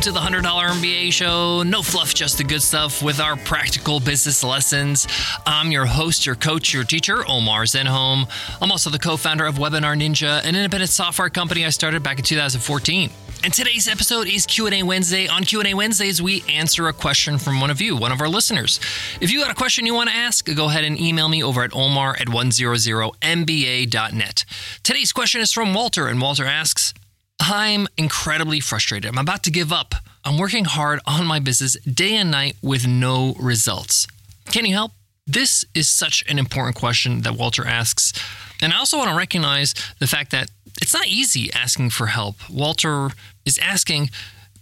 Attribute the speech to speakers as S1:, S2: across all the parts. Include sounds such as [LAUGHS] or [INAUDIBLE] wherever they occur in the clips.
S1: welcome to the $100 MBA show. No fluff, just the good stuff with our practical business lessons. I'm your host, your coach, your teacher, Omar Zenhom. I'm also the co-founder of Webinar Ninja, an independent software company I started back in 2014. And today's episode is Q&A Wednesday. On Q&A Wednesdays, we answer a question from one of you, one of our listeners. If you got a question you want to ask, go ahead and email me over at omar at 100mba.net. Today's question is from Walter, and Walter asks, I'm incredibly frustrated. I'm about to give up. I'm working hard on my business day and night with no results. Can you help? This is such an important question that Walter asks. And I also want to recognize the fact that it's not easy asking for help. Walter is asking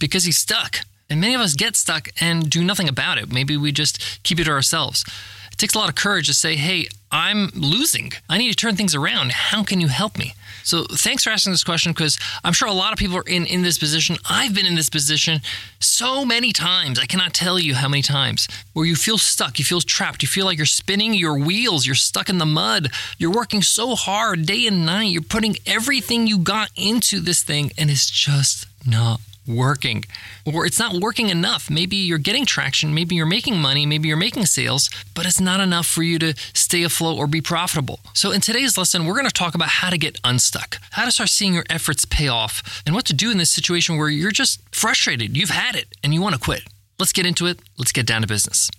S1: because he's stuck. And many of us get stuck and do nothing about it. Maybe we just keep it to ourselves. Takes a lot of courage to say, hey, I'm losing. I need to turn things around. How can you help me? So thanks for asking this question because I'm sure a lot of people are in, in this position. I've been in this position so many times. I cannot tell you how many times where you feel stuck, you feel trapped, you feel like you're spinning your wheels, you're stuck in the mud, you're working so hard day and night, you're putting everything you got into this thing and it's just not working or it's not working enough. Maybe you're getting traction, maybe you're making money, maybe you're making sales, but it's not enough for you to stay afloat or be profitable. So, in today's lesson, we're going to talk about how to get unstuck, how to start seeing your efforts pay off, and what to do in this situation where you're just frustrated, you've had it, and you want to quit. Let's get into it. Let's get down to business.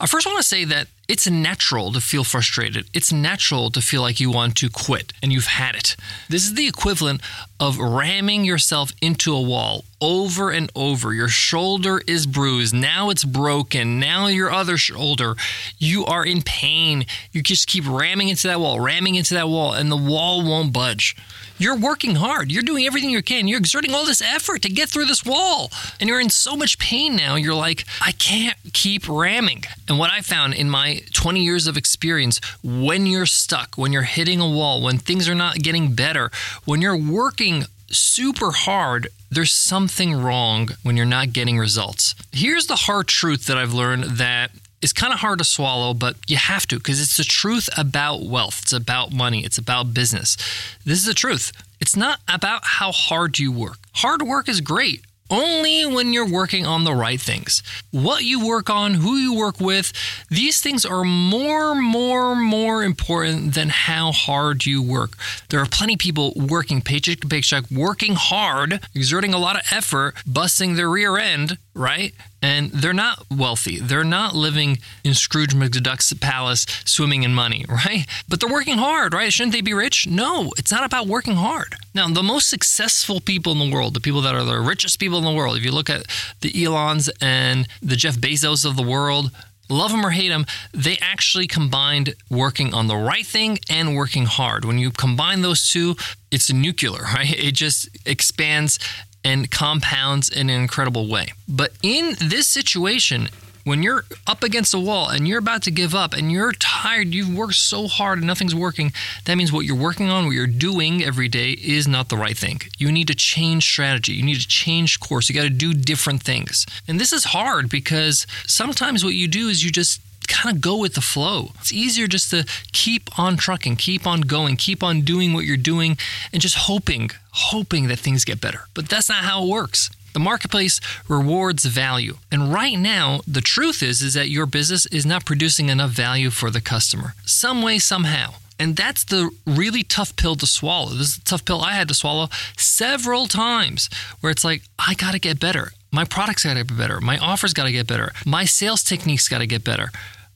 S1: I first want to say that it's natural to feel frustrated. It's natural to feel like you want to quit and you've had it. This is the equivalent of ramming yourself into a wall over and over. Your shoulder is bruised. Now it's broken. Now your other shoulder. You are in pain. You just keep ramming into that wall, ramming into that wall, and the wall won't budge. You're working hard. You're doing everything you can. You're exerting all this effort to get through this wall. And you're in so much pain now. You're like, I can't keep ramming. And what I found in my 20 years of experience, when you're stuck, when you're hitting a wall, when things are not getting better, when you're working super hard, there's something wrong when you're not getting results. Here's the hard truth that I've learned that is kind of hard to swallow, but you have to because it's the truth about wealth. It's about money. It's about business. This is the truth. It's not about how hard you work. Hard work is great only when you're working on the right things. What you work on, who you work with, these things are more, more, more important than how hard you work. There are plenty of people working paycheck to paycheck, working hard, exerting a lot of effort, busting their rear end, right? And they're not wealthy. They're not living in Scrooge McDuck's palace swimming in money, [LAUGHS] right? But they're working hard, right? Shouldn't they be rich? No, it's not about working hard. Now, the most successful people in the world, the people that are the richest people in the world, if you look at the Elons and the Jeff Bezos of the world, love them or hate them, they actually combined working on the right thing and working hard. When you combine those two, it's nuclear, [LAUGHS] right? It just expands and compounds in an incredible way. But in this situation, when you're up against a wall and you're about to give up and you're tired, you've worked so hard and nothing's working, that means what you're working on, what you're doing every day is not the right thing. You need to change strategy. You need to change course. You got to do different things. And this is hard because sometimes what you do is you just kind of go with the flow. It's easier just to keep on trucking, keep on going, keep on doing what you're doing, and just hoping, hoping that things get better. But that's not how it works. The marketplace rewards value. And right now, the truth is is that your business is not producing enough value for the customer. Some way, somehow. And that's the really tough pill to swallow. This is a tough pill I had to swallow several times where it's like, I got to get better My products got to get better. My offers got to get better. My sales techniques got to get better.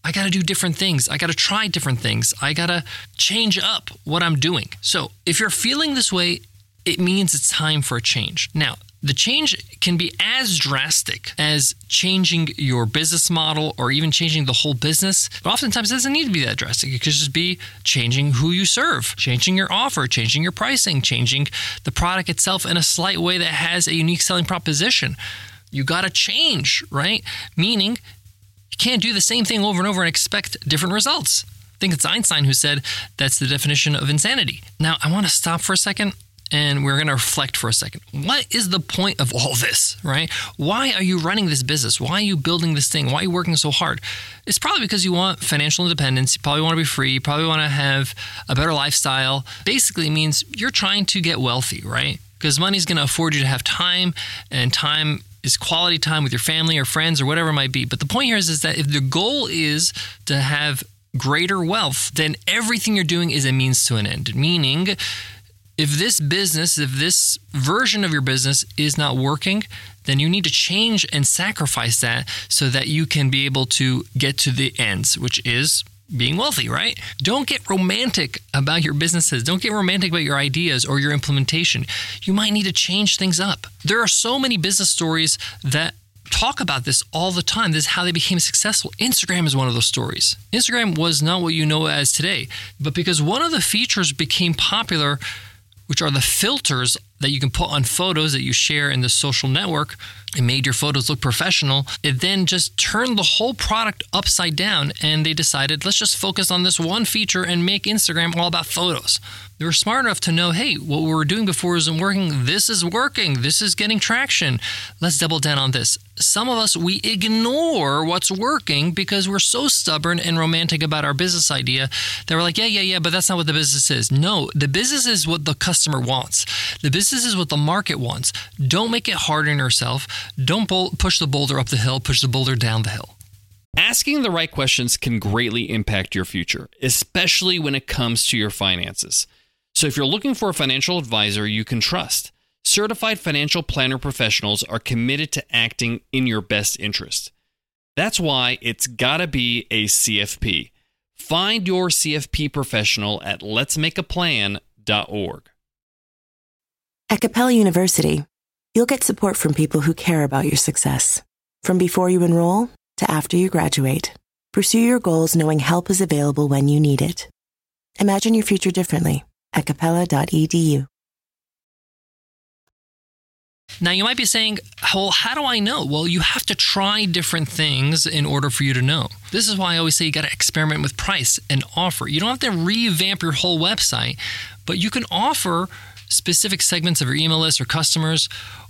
S1: I got to do different things. I got to try different things. I got to change up what I'm doing. So, if you're feeling this way, it means it's time for a change. Now, the change can be as drastic as changing your business model or even changing the whole business. But oftentimes it doesn't need to be that drastic. It could just be changing who you serve, changing your offer, changing your pricing, changing the product itself in a slight way that has a unique selling proposition. You got to change, right? Meaning can't do the same thing over and over and expect different results. I think it's Einstein who said that's the definition of insanity. Now, I want to stop for a second and we're going to reflect for a second. What is the point of all this, right? Why are you running this business? Why are you building this thing? Why are you working so hard? It's probably because you want financial independence. You probably want to be free. You probably want to have a better lifestyle. Basically, means you're trying to get wealthy, right? Because money is going to afford you to have time, and time is quality time with your family or friends or whatever it might be. But the point here is, is that if the goal is to have greater wealth, then everything you're doing is a means to an end, meaning if this business, if this version of your business is not working, then you need to change and sacrifice that so that you can be able to get to the ends, which is being wealthy, right? Don't get romantic about your businesses. Don't get romantic about your ideas or your implementation. You might need to change things up. There are so many business stories that talk about this all the time. This is how they became successful. Instagram is one of those stories. Instagram was not what you know as today, but because one of the features became popular which are the filters that you can put on photos that you share in the social network. It made your photos look professional. It then just turned the whole product upside down, and they decided, let's just focus on this one feature and make Instagram all about photos. They were smart enough to know, hey, what we were doing before isn't working. This is working. This is getting traction. Let's double down on this. Some of us, we ignore what's working because we're so stubborn and romantic about our business idea that we're like, yeah, yeah, yeah, but that's not what the business is. No, the business is what the customer wants. The business is what the market wants. Don't make it hard on yourself. Don't push the boulder up the hill, push the boulder down the hill.
S2: Asking the right questions can greatly impact your future, especially when it comes to your finances. So if you're looking for a financial advisor you can trust, certified financial planner professionals are committed to acting in your best interest. That's why it's got to be a CFP. Find your CFP professional at letsmakeaplan.org.
S3: At Capella University, you'll get support from people who care about your success. From before you enroll to after you graduate, pursue your goals knowing help is available when you need it. Imagine your future differently at capella.edu.
S1: Now, you might be saying, well, how do I know? Well, you have to try different things in order for you to know. This is why I always say you got to experiment with price and offer. You don't have to revamp your whole website, but you can offer specific segments of your email list or customers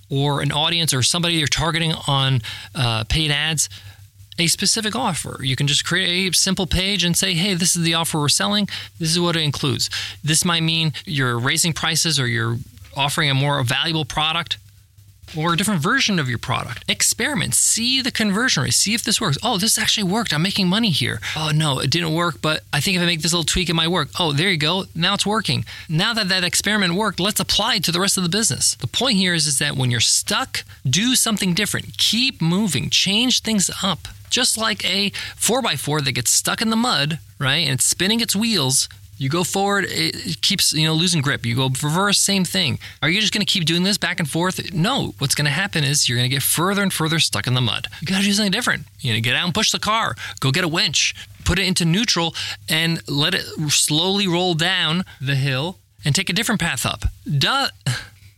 S1: or an audience or somebody you're targeting on uh, paid ads a specific offer. You can just create a simple page and say, hey, this is the offer we're selling. This is what it includes. This might mean you're raising prices or you're offering a more valuable product or a different version of your product. Experiment, see the conversion rate, see if this works. Oh, this actually worked. I'm making money here. Oh, no, it didn't work, but I think if I make this little tweak, it might work. Oh, there you go. Now it's working. Now that that experiment worked, let's apply it to the rest of the business. The point here is, is that when you're stuck, do something different. Keep moving, change things up. Just like a 4x4 that gets stuck in the mud, right, and it's spinning its wheels, you go forward, it keeps you know losing grip. You go reverse, same thing. Are you just going to keep doing this back and forth? No. What's going to happen is you're going to get further and further stuck in the mud. You got to do something different. You know, get out and push the car. Go get a winch. Put it into neutral and let it slowly roll down the hill and take a different path up. Duh.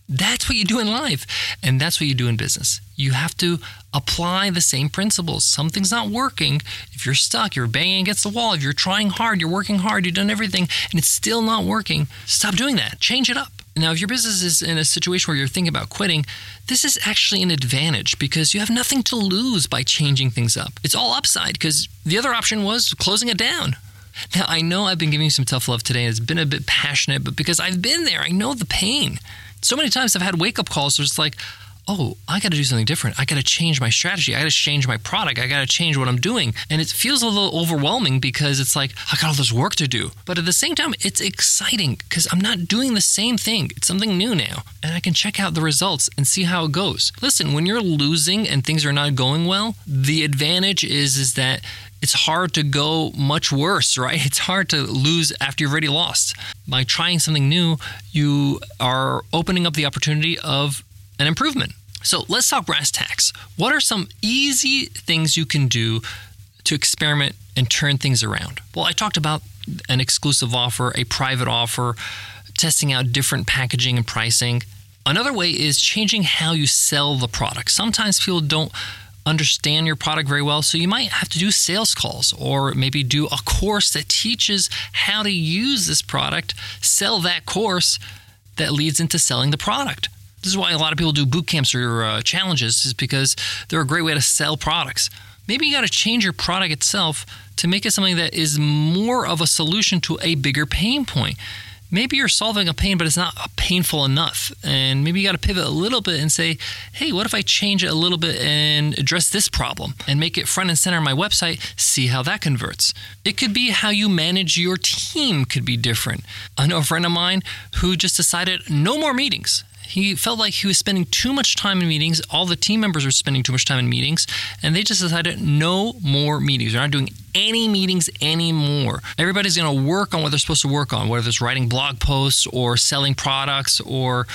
S1: That's what you do in life, and that's what you do in business. You have to apply the same principles. Something's not working. If you're stuck, you're banging against the wall, if you're trying hard, you're working hard, you've done everything, and it's still not working, stop doing that. Change it up. Now, if your business is in a situation where you're thinking about quitting, this is actually an advantage because you have nothing to lose by changing things up. It's all upside because the other option was closing it down. Now, I know I've been giving you some tough love today and it's been a bit passionate, but because I've been there, I know the pain so many times I've had wake up calls where it's like, oh, I got to do something different. I got to change my strategy. I got to change my product. I got to change what I'm doing. And it feels a little overwhelming because it's like, I got all this work to do. But at the same time, it's exciting because I'm not doing the same thing. It's something new now. And I can check out the results and see how it goes. Listen, when you're losing and things are not going well, the advantage is, is that it's hard to go much worse, right? It's hard to lose after you've already lost. By trying something new, you are opening up the opportunity of an improvement. So let's talk brass tacks. What are some easy things you can do to experiment and turn things around? Well, I talked about an exclusive offer, a private offer, testing out different packaging and pricing. Another way is changing how you sell the product. Sometimes people don't understand your product very well. So you might have to do sales calls or maybe do a course that teaches how to use this product, sell that course that leads into selling the product. This is why a lot of people do boot camps or uh, challenges, is because they're a great way to sell products. Maybe you got to change your product itself to make it something that is more of a solution to a bigger pain point maybe you're solving a pain, but it's not painful enough. And maybe you got to pivot a little bit and say, hey, what if I change it a little bit and address this problem and make it front and center on my website? See how that converts. It could be how you manage your team could be different. I know a friend of mine who just decided no more meetings. He felt like he was spending too much time in meetings. All the team members were spending too much time in meetings, and they just decided no more meetings. They're not doing any meetings anymore. Everybody's going to work on what they're supposed to work on, whether it's writing blog posts or selling products or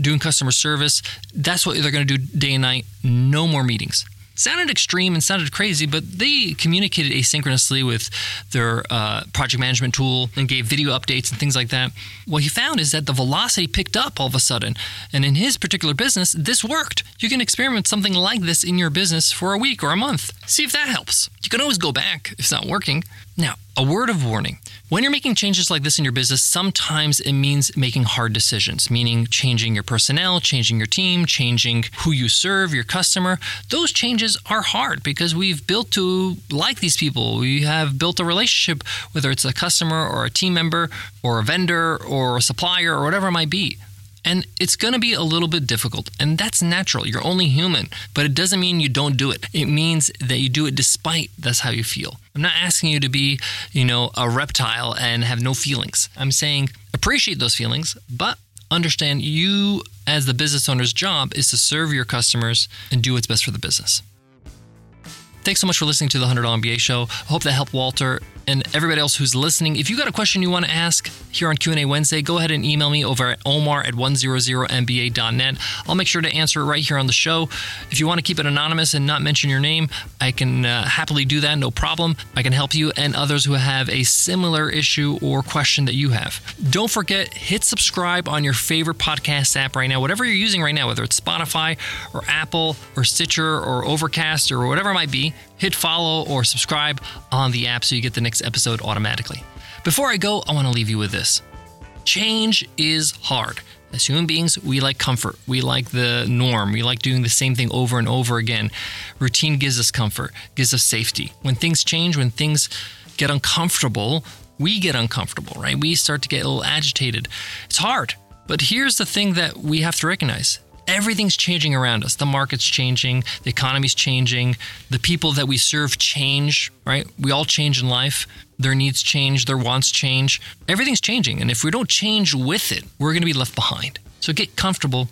S1: doing customer service. That's what they're going to do day and night. No more meetings sounded extreme and sounded crazy, but they communicated asynchronously with their uh, project management tool and gave video updates and things like that. What he found is that the velocity picked up all of a sudden. And in his particular business, this worked. You can experiment something like this in your business for a week or a month. See if that helps. You can always go back if it's not working. Now, a word of warning. When you're making changes like this in your business, sometimes it means making hard decisions, meaning changing your personnel, changing your team, changing who you serve, your customer. Those changes are hard because we've built to like these people. We have built a relationship, whether it's a customer or a team member or a vendor or a supplier or whatever it might be. And it's going to be a little bit difficult, and that's natural. You're only human, but it doesn't mean you don't do it. It means that you do it despite that's how you feel. I'm not asking you to be, you know, a reptile and have no feelings. I'm saying appreciate those feelings, but understand you as the business owner's job is to serve your customers and do what's best for the business. Thanks so much for listening to the $100 MBA show. I hope that helped Walter and everybody else who's listening. If you got a question you want to ask here on Q&A Wednesday, go ahead and email me over at omar at 100mba.net. I'll make sure to answer it right here on the show. If you want to keep it anonymous and not mention your name, I can uh, happily do that, no problem. I can help you and others who have a similar issue or question that you have. Don't forget, hit subscribe on your favorite podcast app right now, whatever you're using right now, whether it's Spotify or Apple or Stitcher or Overcast or whatever it might be hit follow or subscribe on the app so you get the next episode automatically. Before I go, I want to leave you with this change is hard. As human beings, we like comfort. We like the norm. We like doing the same thing over and over again. Routine gives us comfort, gives us safety. When things change, when things get uncomfortable, we get uncomfortable, right? We start to get a little agitated. It's hard. But here's the thing that we have to recognize everything's changing around us. The market's changing, the economy's changing, the people that we serve change, right? We all change in life. Their needs change, their wants change. Everything's changing. And if we don't change with it, we're going to be left behind. So get comfortable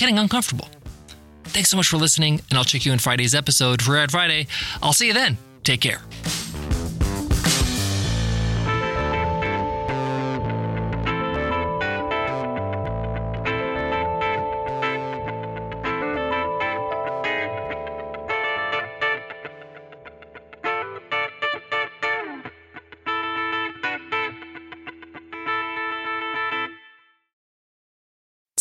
S1: getting uncomfortable. Thanks so much for listening, and I'll check you in Friday's episode for Ad Friday. I'll see you then. Take care.